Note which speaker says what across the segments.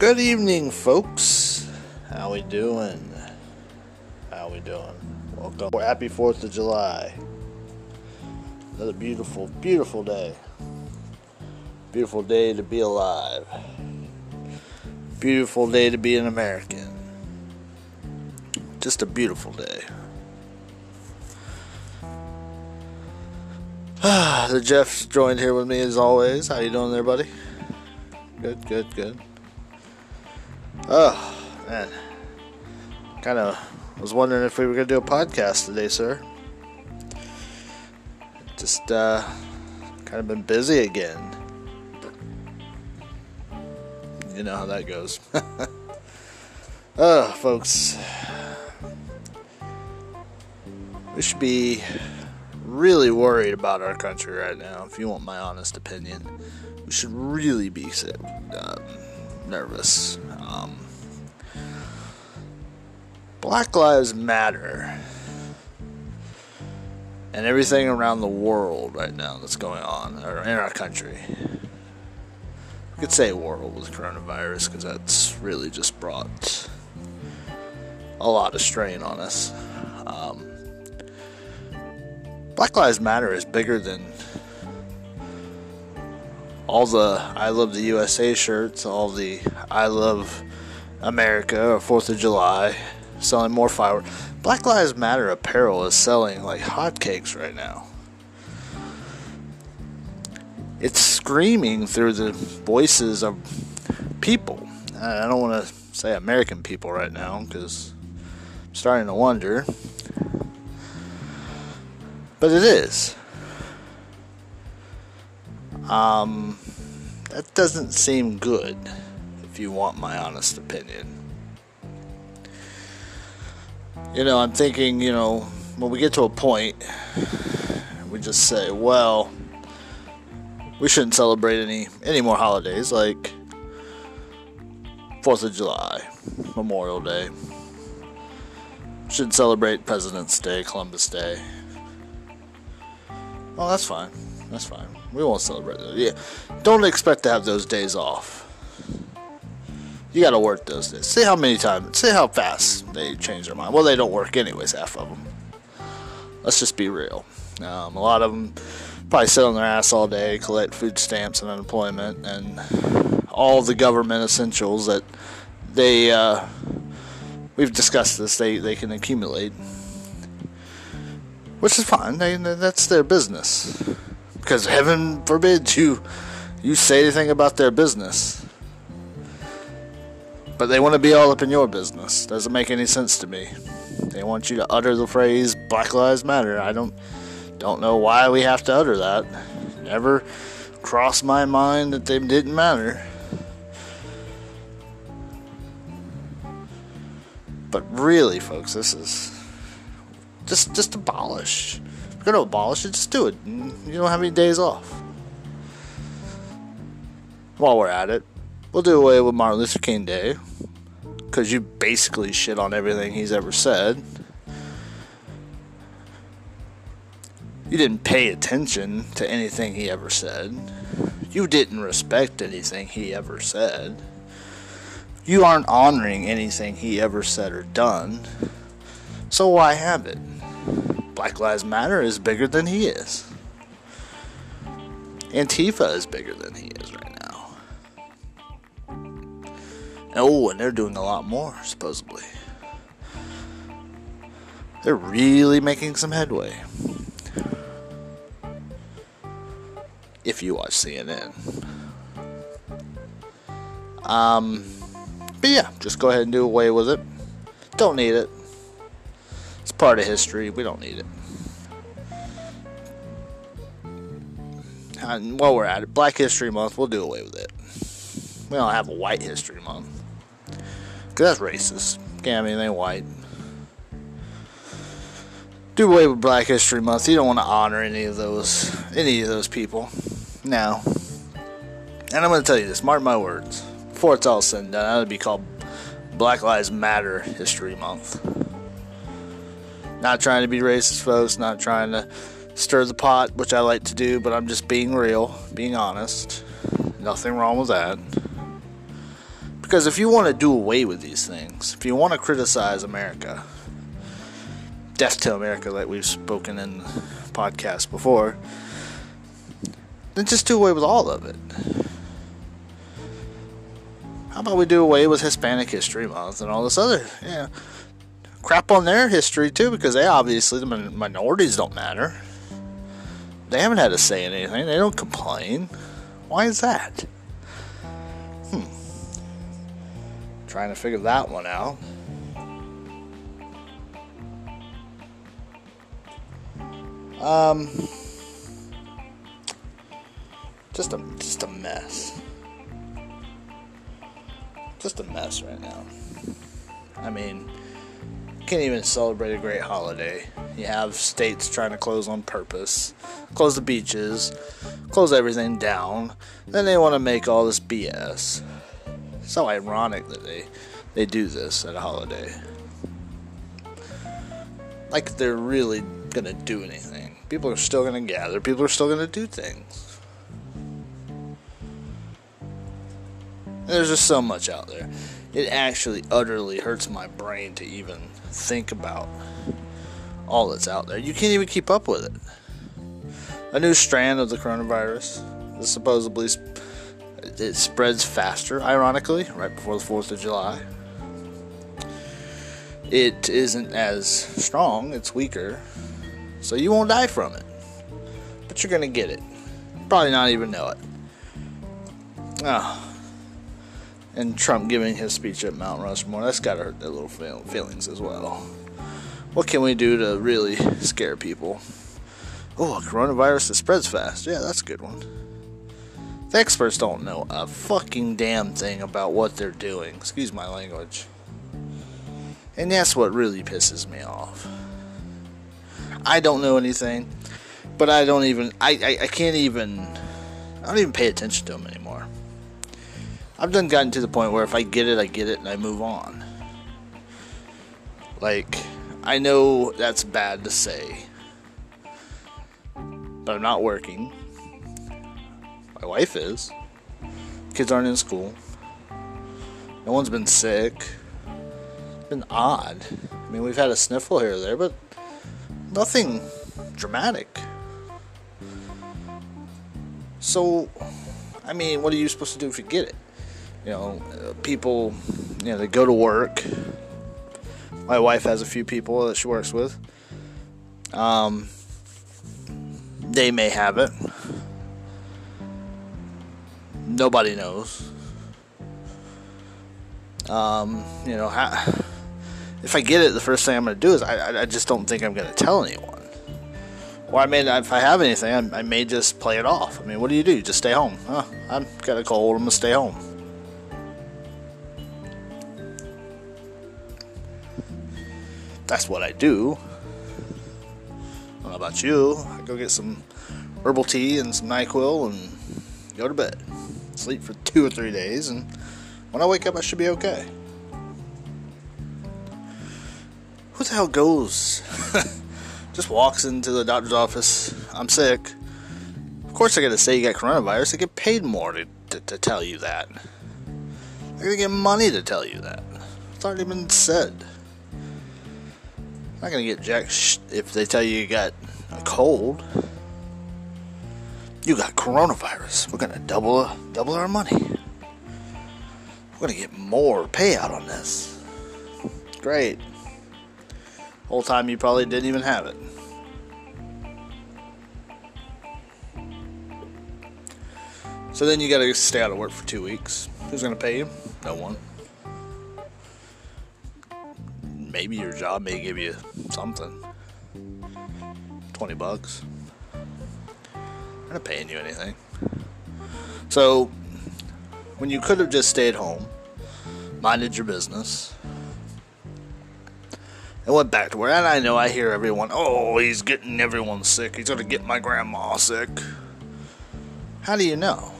Speaker 1: Good evening, folks. How we doing? How we doing? Welcome. Happy 4th of July. Another beautiful, beautiful day. Beautiful day to be alive. Beautiful day to be an American. Just a beautiful day. the Jeff's joined here with me as always. How you doing there, buddy? Good, good, good. Oh, man. Kind of was wondering if we were going to do a podcast today, sir. Just, uh, kind of been busy again. You know how that goes. oh, folks. We should be really worried about our country right now, if you want my honest opinion. We should really be um, nervous. Um, Black Lives Matter and everything around the world right now that's going on, or in our country. We could say world with coronavirus because that's really just brought a lot of strain on us. Um, Black Lives Matter is bigger than all the I Love the USA shirts, all the I Love America or 4th of July, selling more fireworks. Black Lives Matter apparel is selling like hotcakes right now. It's screaming through the voices of people. I don't want to say American people right now because I'm starting to wonder. But it is. Um, that doesn't seem good, if you want my honest opinion. You know, I'm thinking, you know, when we get to a point, we just say, well, we shouldn't celebrate any any more holidays like Fourth of July, Memorial Day. Should celebrate President's Day, Columbus Day. Well, that's fine. That's fine. We won't celebrate those. Yeah, don't expect to have those days off. You got to work those days. See how many times. See how fast they change their mind. Well, they don't work anyways. Half of them. Let's just be real. Um, a lot of them probably sit on their ass all day, collect food stamps and unemployment, and all the government essentials that they. Uh, we've discussed this. They they can accumulate which is fine. They, that's their business. Because heaven forbid you you say anything about their business. But they want to be all up in your business. Doesn't make any sense to me. They want you to utter the phrase Black Lives Matter. I don't don't know why we have to utter that. Never crossed my mind that they didn't matter. But really, folks, this is just just abolish. You're gonna abolish it, just do it. You don't have any days off. While we're at it, we'll do away with Martin Luther King Day because you basically shit on everything he's ever said. You didn't pay attention to anything he ever said. You didn't respect anything he ever said. You aren't honoring anything he ever said or done. So why have it? Black Lives Matter is bigger than he is. Antifa is bigger than he is right now. Oh, and they're doing a lot more, supposedly. They're really making some headway. If you watch CNN. Um, but yeah, just go ahead and do away with it. Don't need it. Part of history. We don't need it. And while we're at it, Black History Month, we'll do away with it. We don't have a White History Month. Because that's racist. Can't have anything white. Do away with Black History Month. You don't want to honor any of those any of those people. No. And I'm going to tell you this, mark my words. Before it's all said and done, that'll be called Black Lives Matter History Month. Not trying to be racist, folks. Not trying to stir the pot, which I like to do, but I'm just being real, being honest. Nothing wrong with that. Because if you want to do away with these things, if you want to criticize America, death to America, like we've spoken in podcasts before, then just do away with all of it. How about we do away with Hispanic History Month and all this other, yeah, crap on their history too? Because they obviously the minorities don't matter. They haven't had to say anything. They don't complain. Why is that? Hmm. Trying to figure that one out. Um, just a just a mess. Just a mess right now. I mean, can't even celebrate a great holiday. You have states trying to close on purpose, close the beaches, close everything down. Then they want to make all this BS. So ironic that they they do this at a holiday. Like they're really gonna do anything. People are still gonna gather. People are still gonna do things. There's just so much out there. It actually utterly hurts my brain to even think about all that's out there. You can't even keep up with it. A new strand of the coronavirus is supposedly it spreads faster, ironically, right before the 4th of July. It isn't as strong, it's weaker, so you won't die from it. But you're going to get it. Probably not even know it. Oh. And Trump giving his speech at Mount Rushmore, that's got to hurt their little feelings as well. What can we do to really scare people? Oh, coronavirus that spreads fast. Yeah, that's a good one. The experts don't know a fucking damn thing about what they're doing. Excuse my language. And that's what really pisses me off. I don't know anything, but I don't even, I, I, I can't even, I don't even pay attention to them anymore. I've done gotten to the point where if I get it, I get it and I move on. Like, I know that's bad to say, but I'm not working. My wife is. Kids aren't in school. No one's been sick. It's been odd. I mean, we've had a sniffle here or there, but nothing dramatic. So, I mean, what are you supposed to do if you get it? You know, people, you know, they go to work. My wife has a few people that she works with. Um, they may have it. Nobody knows. Um, you know, if I get it, the first thing I'm going to do is I, I just don't think I'm going to tell anyone. Or I mean, if I have anything, I, I, may just play it off. I mean, what do you do? You just stay home. Huh? I've got a cold. I'm going to stay home. That's what I do. I don't know about you. I go get some herbal tea and some NyQuil and go to bed sleep for two or three days, and when I wake up, I should be okay. Who the hell goes? Just walks into the doctor's office. I'm sick. Of course, I gotta say you got coronavirus. I get paid more to, to, to tell you that. I gotta get money to tell you that. It's already been said. I'm not gonna get jack sh- if they tell you you got a cold you got coronavirus. We're gonna double double our money. We're gonna get more payout on this. Great. Whole time you probably didn't even have it. So then you gotta stay out of work for two weeks. Who's gonna pay you? No one. Maybe your job may give you something. 20 bucks. I'm not paying you anything. So, when you could have just stayed home, minded your business, and went back to work, and I know I hear everyone, oh, he's getting everyone sick. He's going to get my grandma sick. How do you know?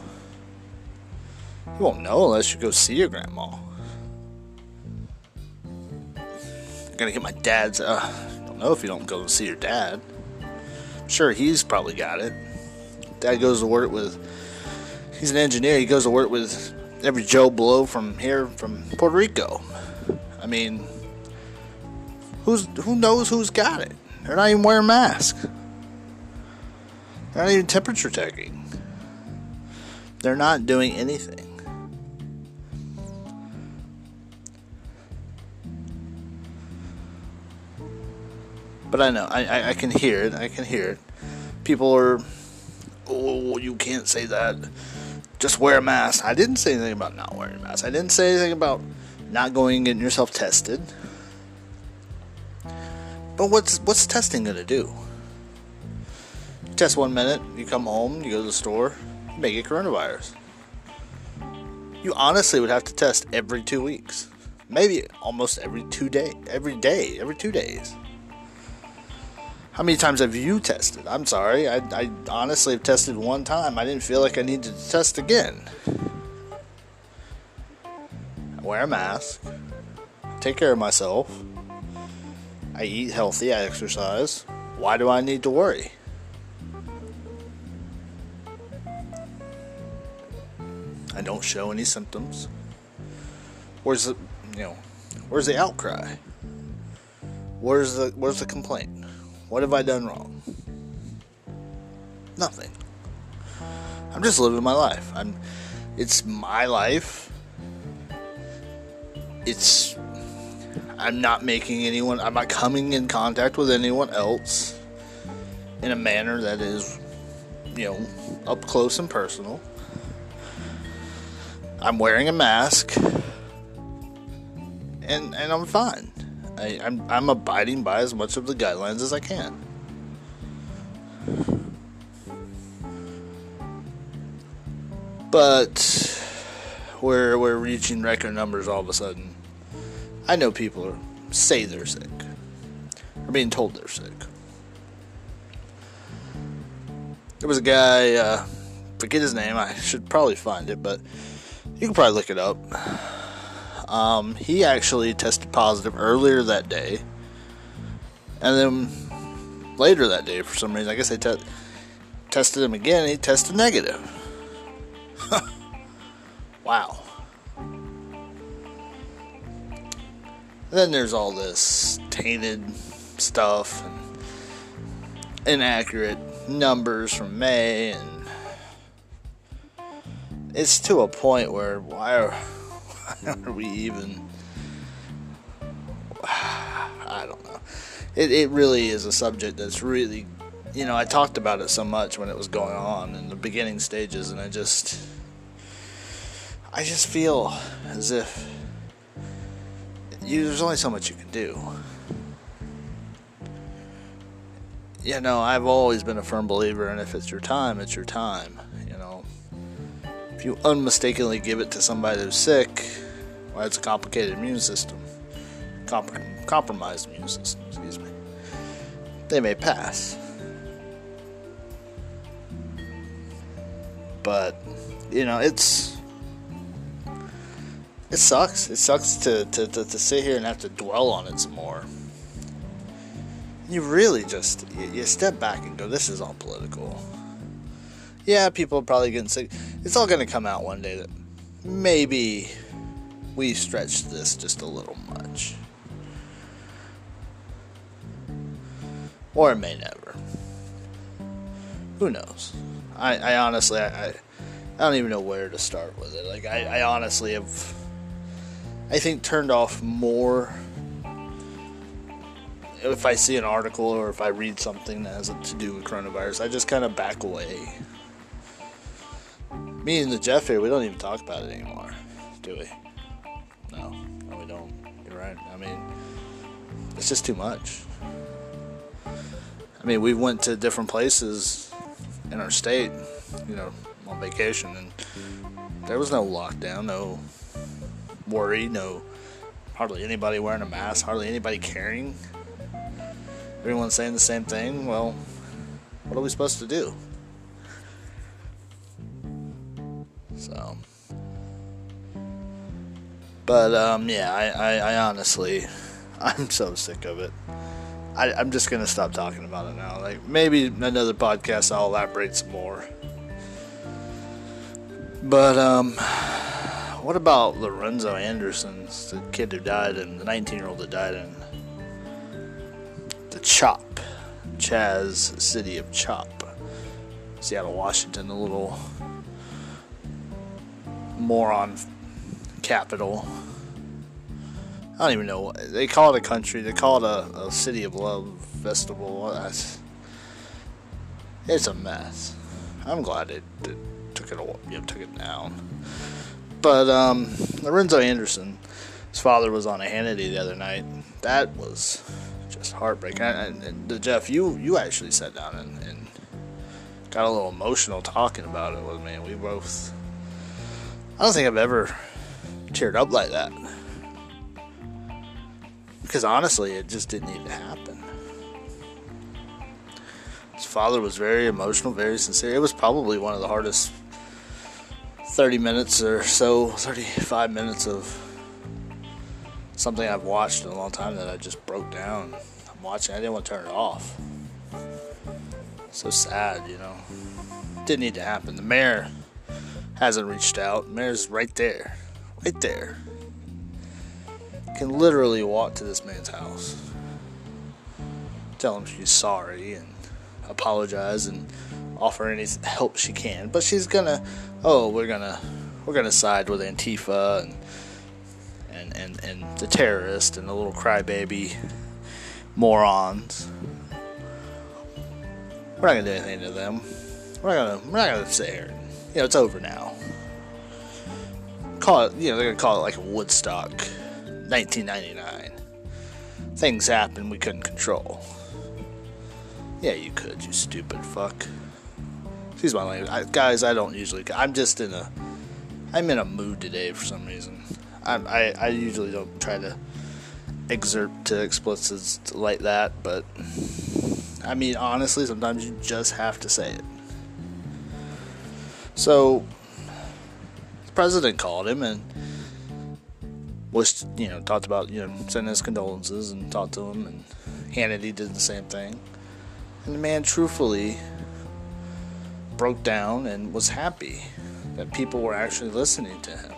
Speaker 1: You won't know unless you go see your grandma. Gonna get my dad's. Uh, I don't know if you don't go see your dad. sure, he's probably got it. Dad goes to work with, he's an engineer, he goes to work with every Joe Blow from here, from Puerto Rico. I mean, who's who knows who's got it? They're not even wearing masks. They're not even temperature checking. They're not doing anything. But I know, I, I, I can hear it. I can hear it. People are, oh, oh, you can't say that. Just wear a mask. I didn't say anything about not wearing a mask. I didn't say anything about not going and getting yourself tested. But what's what's testing gonna do? You test one minute, you come home, you go to the store, you may get coronavirus. You honestly would have to test every two weeks, maybe almost every two day, every day, every two days. How many times have you tested? I'm sorry, I, I honestly have tested one time. I didn't feel like I needed to test again. I wear a mask, I take care of myself. I eat healthy, I exercise. Why do I need to worry? I don't show any symptoms. Where's the, you know, where's the outcry? Where's the where's the complaint? What have I done wrong? Nothing. I'm just living my life. I'm it's my life. It's I'm not making anyone I'm not coming in contact with anyone else in a manner that is you know up close and personal. I'm wearing a mask and and I'm fine. I, I'm I'm abiding by as much of the guidelines as I can. But we're we're reaching record numbers all of a sudden. I know people are, say they're sick. Or being told they're sick. There was a guy, uh, forget his name, I should probably find it, but you can probably look it up. Um, he actually tested positive earlier that day. And then later that day, for some reason, I guess they te- tested him again, he tested negative. wow. then there's all this tainted stuff and inaccurate numbers from May, and it's to a point where why are, are we even? I don't know. It it really is a subject that's really, you know, I talked about it so much when it was going on in the beginning stages, and I just, I just feel as if you, there's only so much you can do. You know, I've always been a firm believer, and if it's your time, it's your time. If you unmistakably give it to somebody who's sick, well, it's a complicated immune system, Comp- compromised immune system. Excuse me. They may pass, but you know, it's it sucks. It sucks to, to, to, to, sit here and have to dwell on it some more. You really just you, you step back and go, "This is all political." Yeah, people are probably getting sick. It's all going to come out one day that maybe we stretched this just a little much, or it may never. Who knows? I, I honestly, I, I don't even know where to start with it. Like, I, I honestly have I think turned off more if I see an article or if I read something that has to do with coronavirus. I just kind of back away. Me and the Jeff here, we don't even talk about it anymore, do we? No, no, we don't. You're right. I mean, it's just too much. I mean, we went to different places in our state, you know, on vacation, and there was no lockdown, no worry, no hardly anybody wearing a mask, hardly anybody caring. Everyone's saying the same thing. Well, what are we supposed to do? So, but um, yeah, I, I, I honestly, I'm so sick of it. I, I'm just gonna stop talking about it now. Like maybe another podcast, I'll elaborate some more. But um, what about Lorenzo Anderson's the kid who died and the 19 year old that died in the Chop, Chaz City of Chop, Seattle, Washington, the little moron capital. I don't even know. They call it a country. They call it a, a city of love festival. That's, it's a mess. I'm glad it, it took it you know, took it down. But um, Lorenzo Anderson, his father was on a Hannity the other night. That was just heartbreaking. And, and, and Jeff, you you actually sat down and, and got a little emotional talking about it with me. We both. I don't think I've ever teared up like that. Because honestly, it just didn't need to happen. His father was very emotional, very sincere. It was probably one of the hardest 30 minutes or so, 35 minutes of something I've watched in a long time that I just broke down. I'm watching, I didn't want to turn it off. So sad, you know. Didn't need to happen. The mayor hasn't reached out. Mayor's right there. Right there. Can literally walk to this man's house. Tell him she's sorry and apologize and offer any help she can. But she's gonna, oh, we're gonna, we're gonna side with Antifa and and and, and the terrorist and the little crybaby morons. We're not gonna do anything to them. We're not gonna, we're not gonna sit here. You know, it's over now. Call it, you know, they're gonna call it like Woodstock, 1999. Things happen we couldn't control. Yeah, you could, you stupid fuck. Excuse my language, I, guys. I don't usually. I'm just in a. I'm in a mood today for some reason. I I, I usually don't try to exert to explicits like that, but I mean honestly, sometimes you just have to say it. So president called him and was you know talked about you know sending his condolences and talked to him and Hannity did the same thing. And the man truthfully broke down and was happy that people were actually listening to him,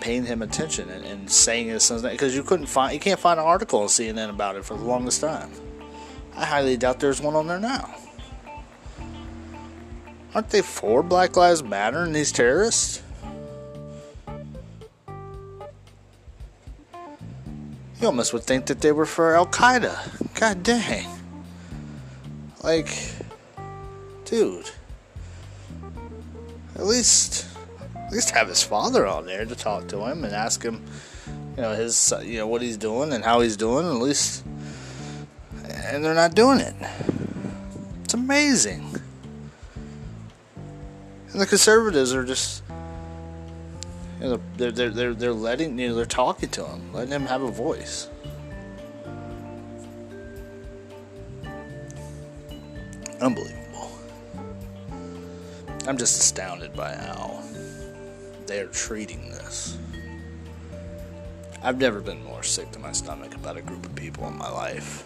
Speaker 1: paying him attention, and, and saying his son's name because you couldn't find you can't find an article on CNN about it for the longest time. I highly doubt there's one on there now. Aren't they for Black Lives Matter and these terrorists? You almost would think that they were for Al Qaeda. God dang. Like, dude. At least, at least have his father on there to talk to him and ask him, you know, his, you know, what he's doing and how he's doing. At least, and they're not doing it. It's amazing. And the conservatives are just, you know, they're they're they're, they're letting you know they're talking to him, letting him have a voice. Unbelievable. I'm just astounded by how they're treating this. I've never been more sick to my stomach about a group of people in my life.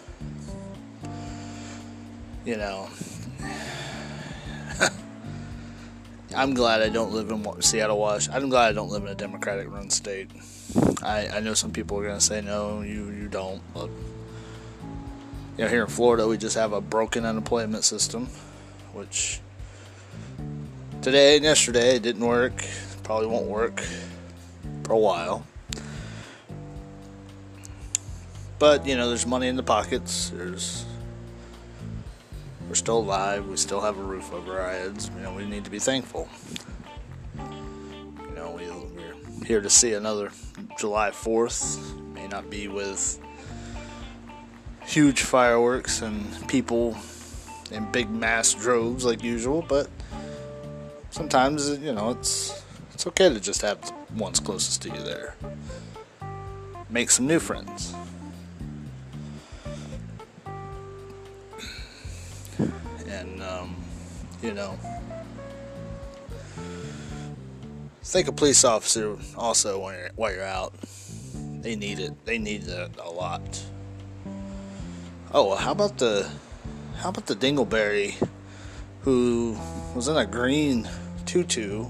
Speaker 1: You know, I'm glad I don't live in Seattle, Washington. I'm glad I don't live in a Democratic run state. I, I know some people are going to say, no, you, you don't. But you know, here in Florida, we just have a broken unemployment system, which today and yesterday it didn't work. Probably won't work for a while. But you know, there's money in the pockets. There's we're still alive. We still have a roof over our heads. You know, we need to be thankful. You know, we, we're here to see another July 4th. May not be with huge fireworks and people in big mass droves like usual, but sometimes you know it's it's okay to just have the ones closest to you there. Make some new friends. You know, think a police officer also when you're, while you're out. They need it. They need it a lot. Oh, well, how about the how about the Dingleberry who was in a green tutu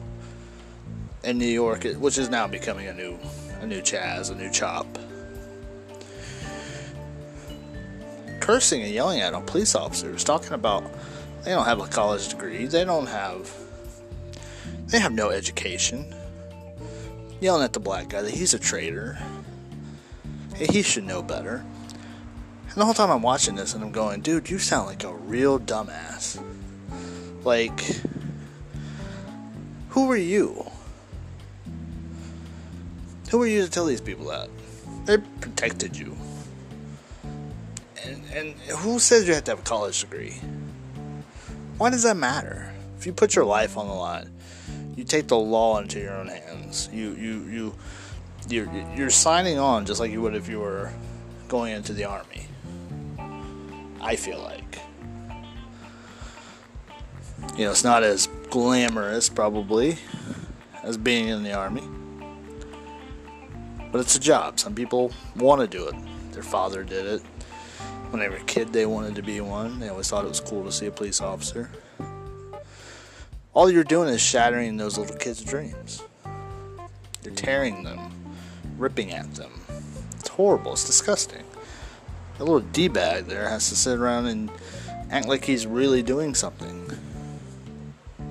Speaker 1: in New York, which is now becoming a new a new Chaz, a new Chop. Cursing and yelling at on police officers, talking about they don't have a college degree, they don't have they have no education. Yelling at the black guy that he's a traitor. He should know better. And the whole time I'm watching this and I'm going, dude, you sound like a real dumbass. Like, who are you? Who are you to tell these people that? They protected you. And, and who says you have to have a college degree? Why does that matter? If you put your life on the line, you take the law into your own hands. You you you you're, you're signing on just like you would if you were going into the army. I feel like. You know, it's not as glamorous probably as being in the army. But it's a job. Some people want to do it. Their father did it. When they were a kid, they wanted to be one. They always thought it was cool to see a police officer. All you're doing is shattering those little kids' dreams. You're tearing them, ripping at them. It's horrible. It's disgusting. A little D bag there has to sit around and act like he's really doing something. I'm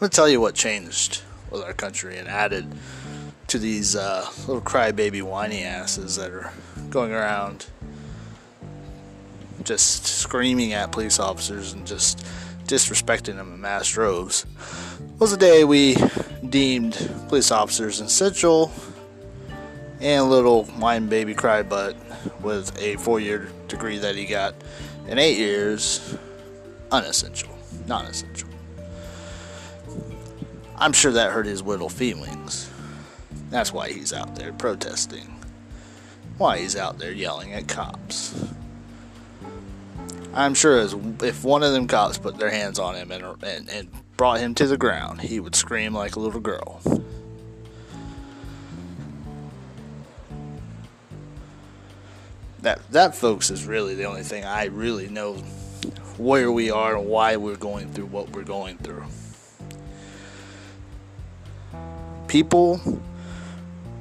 Speaker 1: to tell you what changed with our country and added to these uh, little crybaby whiny asses that are going around just screaming at police officers and just disrespecting them in mass droves was the day we deemed police officers essential and little whine baby cry butt with a four year degree that he got in eight years unessential, non essential. I'm sure that hurt his little feelings. That's why he's out there protesting. Why he's out there yelling at cops. I'm sure as if one of them cops put their hands on him and, and, and brought him to the ground, he would scream like a little girl. That that folks is really the only thing I really know where we are and why we're going through what we're going through. People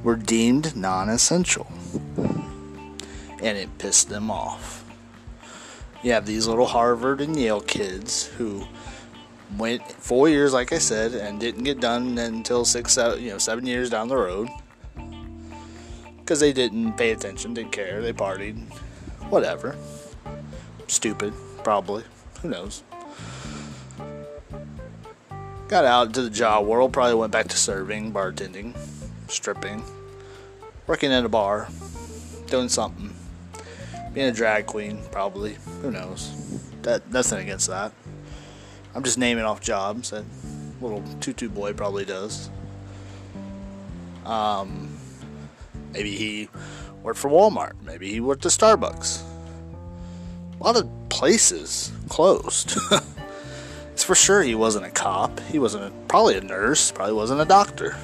Speaker 1: were deemed non-essential and it pissed them off you have these little Harvard and Yale kids who went four years, like I said, and didn't get done until six, seven, you know, seven years down the road because they didn't pay attention, didn't care, they partied, whatever. Stupid, probably. Who knows? Got out into the job world, probably went back to serving, bartending, stripping, working at a bar, doing something being a drag queen, probably. Who knows? That nothing against that. I'm just naming off jobs that little tutu boy probably does. Um, maybe he worked for Walmart. Maybe he worked at Starbucks. A lot of places closed. it's for sure he wasn't a cop. He wasn't a, probably a nurse. Probably wasn't a doctor.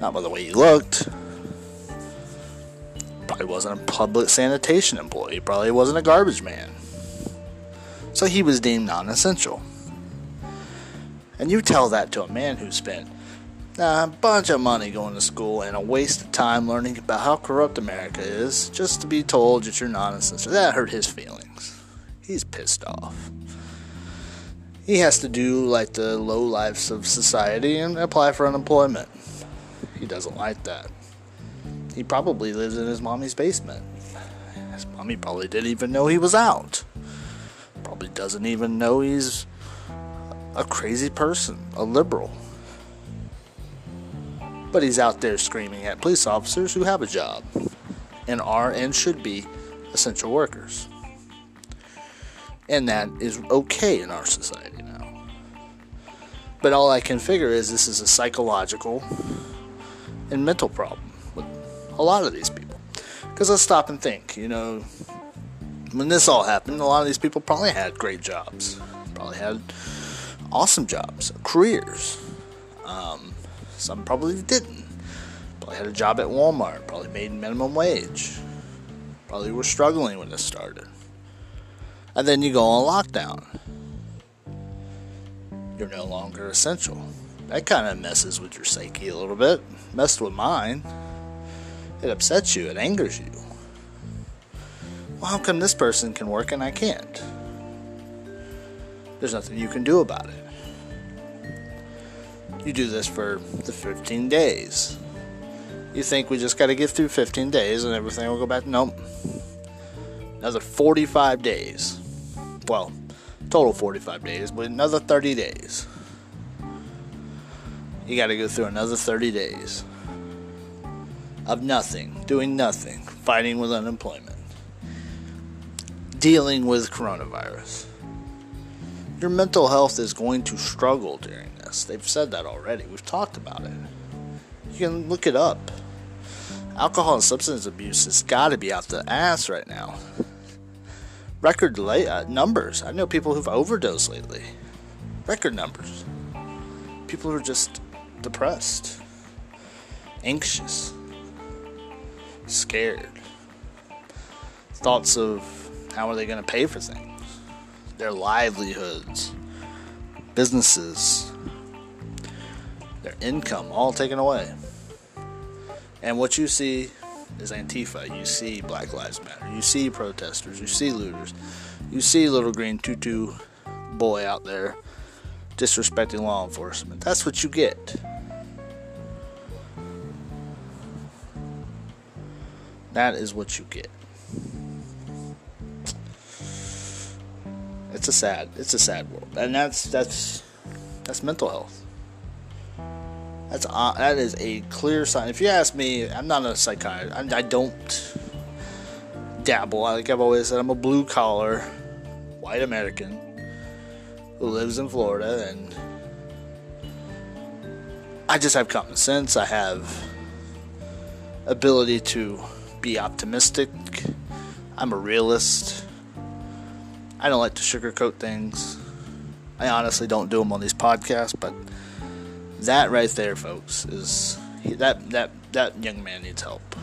Speaker 1: Not by the way he looked probably wasn't a public sanitation employee, probably wasn't a garbage man. So he was deemed non essential. And you tell that to a man who spent a bunch of money going to school and a waste of time learning about how corrupt America is just to be told that you're non essential. That hurt his feelings. He's pissed off. He has to do like the low lives of society and apply for unemployment. He doesn't like that. He probably lives in his mommy's basement. His mommy probably didn't even know he was out. Probably doesn't even know he's a crazy person, a liberal. But he's out there screaming at police officers who have a job and are and should be essential workers. And that is okay in our society now. But all I can figure is this is a psychological and mental problem a lot of these people. Because let's stop and think, you know, when this all happened, a lot of these people probably had great jobs, probably had awesome jobs, careers. Um, some probably didn't. Probably had a job at Walmart, probably made minimum wage, probably were struggling when this started. And then you go on lockdown. You're no longer essential. That kind of messes with your psyche a little bit. Messed with mine. It upsets you, it angers you. Well, how come this person can work and I can't? There's nothing you can do about it. You do this for the 15 days. You think we just got to get through 15 days and everything will go back? Nope. Another 45 days. Well, total 45 days, but another 30 days. You got to go through another 30 days of nothing, doing nothing, fighting with unemployment, dealing with coronavirus. Your mental health is going to struggle during this. They've said that already. We've talked about it. You can look it up. Alcohol and substance abuse has got to be out the ass right now. Record lay, uh, numbers. I know people who've overdosed lately. Record numbers. People who are just depressed, anxious, scared. Thoughts of how are they going to pay for things, their livelihoods, businesses, their income all taken away. And what you see is Antifa. You see Black Lives Matter. You see protesters. You see looters. You see little green tutu boy out there disrespecting law enforcement. That's what you get. That is what you get. It's a sad, it's a sad world, and that's that's that's mental health. That's uh, that is a clear sign. If you ask me, I'm not a psychiatrist. I, I don't dabble. Like I've always said, I'm a blue collar, white American who lives in Florida, and I just have common sense. I have ability to be optimistic. I'm a realist. I don't like to sugarcoat things. I honestly don't do them on these podcasts, but that right there, folks, is that that that young man needs help,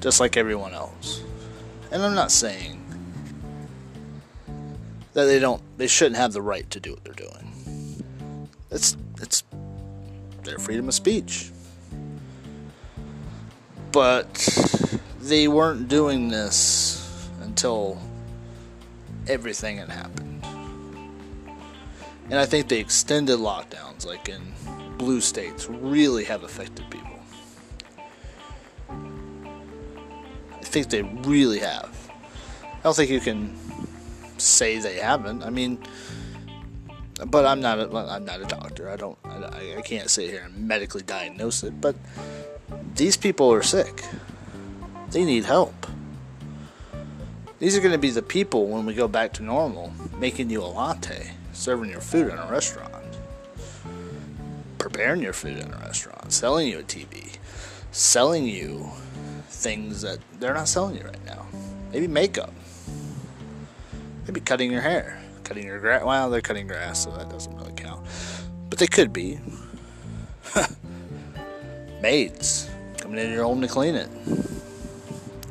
Speaker 1: just like everyone else. And I'm not saying that they don't, they shouldn't have the right to do what they're doing. It's it's their freedom of speech, but they weren't doing this until everything had happened. And I think the extended lockdowns, like in blue states, really have affected people. I think they really have. I don't think you can say they haven't. I mean, but I'm not a, I'm not a doctor. I don't I, I can't sit here and medically diagnose it. But these people are sick. They need help. These are going to be the people when we go back to normal, making you a latte, serving your food in a restaurant, preparing your food in a restaurant, selling you a TV, selling you things that they're not selling you right now. Maybe makeup. Maybe cutting your hair, cutting your grass. Well, they're cutting grass, so that doesn't really count. But they could be. Maids coming into your home to clean it.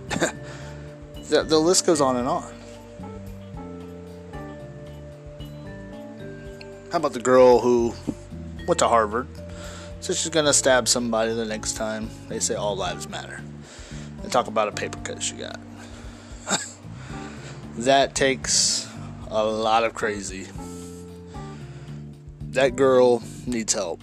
Speaker 1: the, the list goes on and on. How about the girl who went to Harvard? So she's gonna stab somebody the next time they say all lives matter. And talk about a paper cut she got. that takes a lot of crazy. That girl needs help.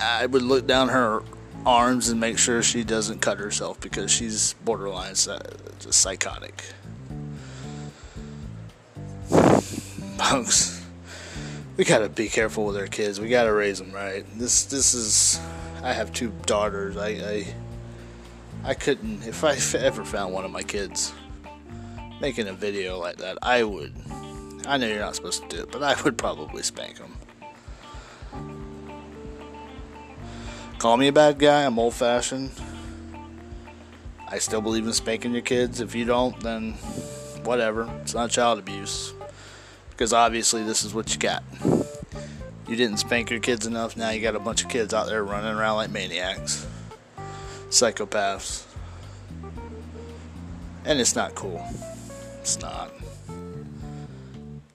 Speaker 1: I would look down her arms and make sure she doesn't cut herself because she's borderline psychotic. Folks, we gotta be careful with our kids. We gotta raise them right. This this is. I have two daughters. I I, I couldn't if I ever found one of my kids making a video like that. I would. I know you're not supposed to do it, but I would probably spank them. Call me a bad guy, I'm old fashioned. I still believe in spanking your kids. If you don't, then whatever. It's not child abuse. Because obviously, this is what you got. You didn't spank your kids enough, now you got a bunch of kids out there running around like maniacs, psychopaths. And it's not cool. It's not.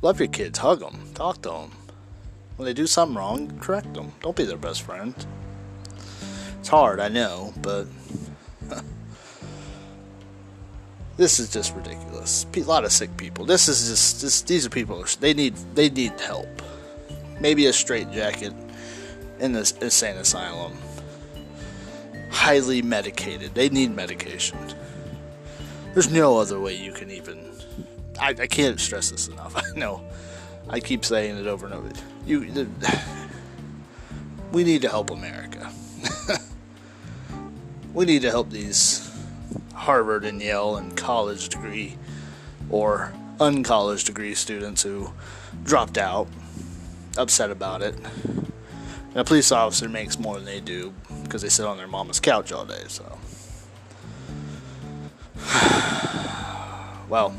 Speaker 1: Love your kids, hug them, talk to them. When they do something wrong, correct them. Don't be their best friend. It's hard, I know, but this is just ridiculous. A lot of sick people. This is just these are people. They need they need help. Maybe a straight jacket in this insane asylum. Highly medicated. They need medication. There's no other way you can even. I, I can't stress this enough. I know. I keep saying it over and over. You, the, we need to help America. We need to help these Harvard and Yale and college degree or uncollege degree students who dropped out, upset about it. And a police officer makes more than they do because they sit on their mama's couch all day, so. well,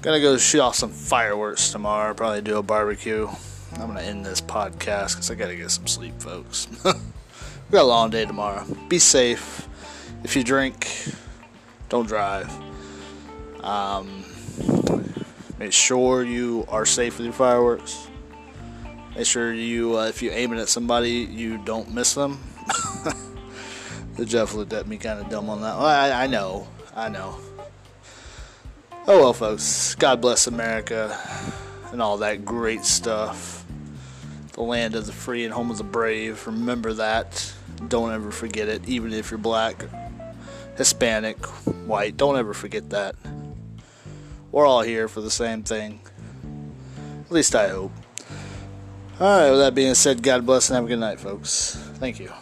Speaker 1: gonna go shoot off some fireworks tomorrow, probably do a barbecue. I'm gonna end this podcast because I gotta get some sleep, folks. we got a long day tomorrow. Be safe. If you drink, don't drive. Um, make sure you are safe with your fireworks. Make sure you, uh, if you aim it at somebody, you don't miss them. the Jeff looked at me kind of dumb on that. Well, I, I know, I know. Oh well, folks. God bless America and all that great stuff. The land of the free and home of the brave. Remember that. Don't ever forget it, even if you're black, Hispanic, white. Don't ever forget that. We're all here for the same thing. At least I hope. Alright, with that being said, God bless and have a good night, folks. Thank you.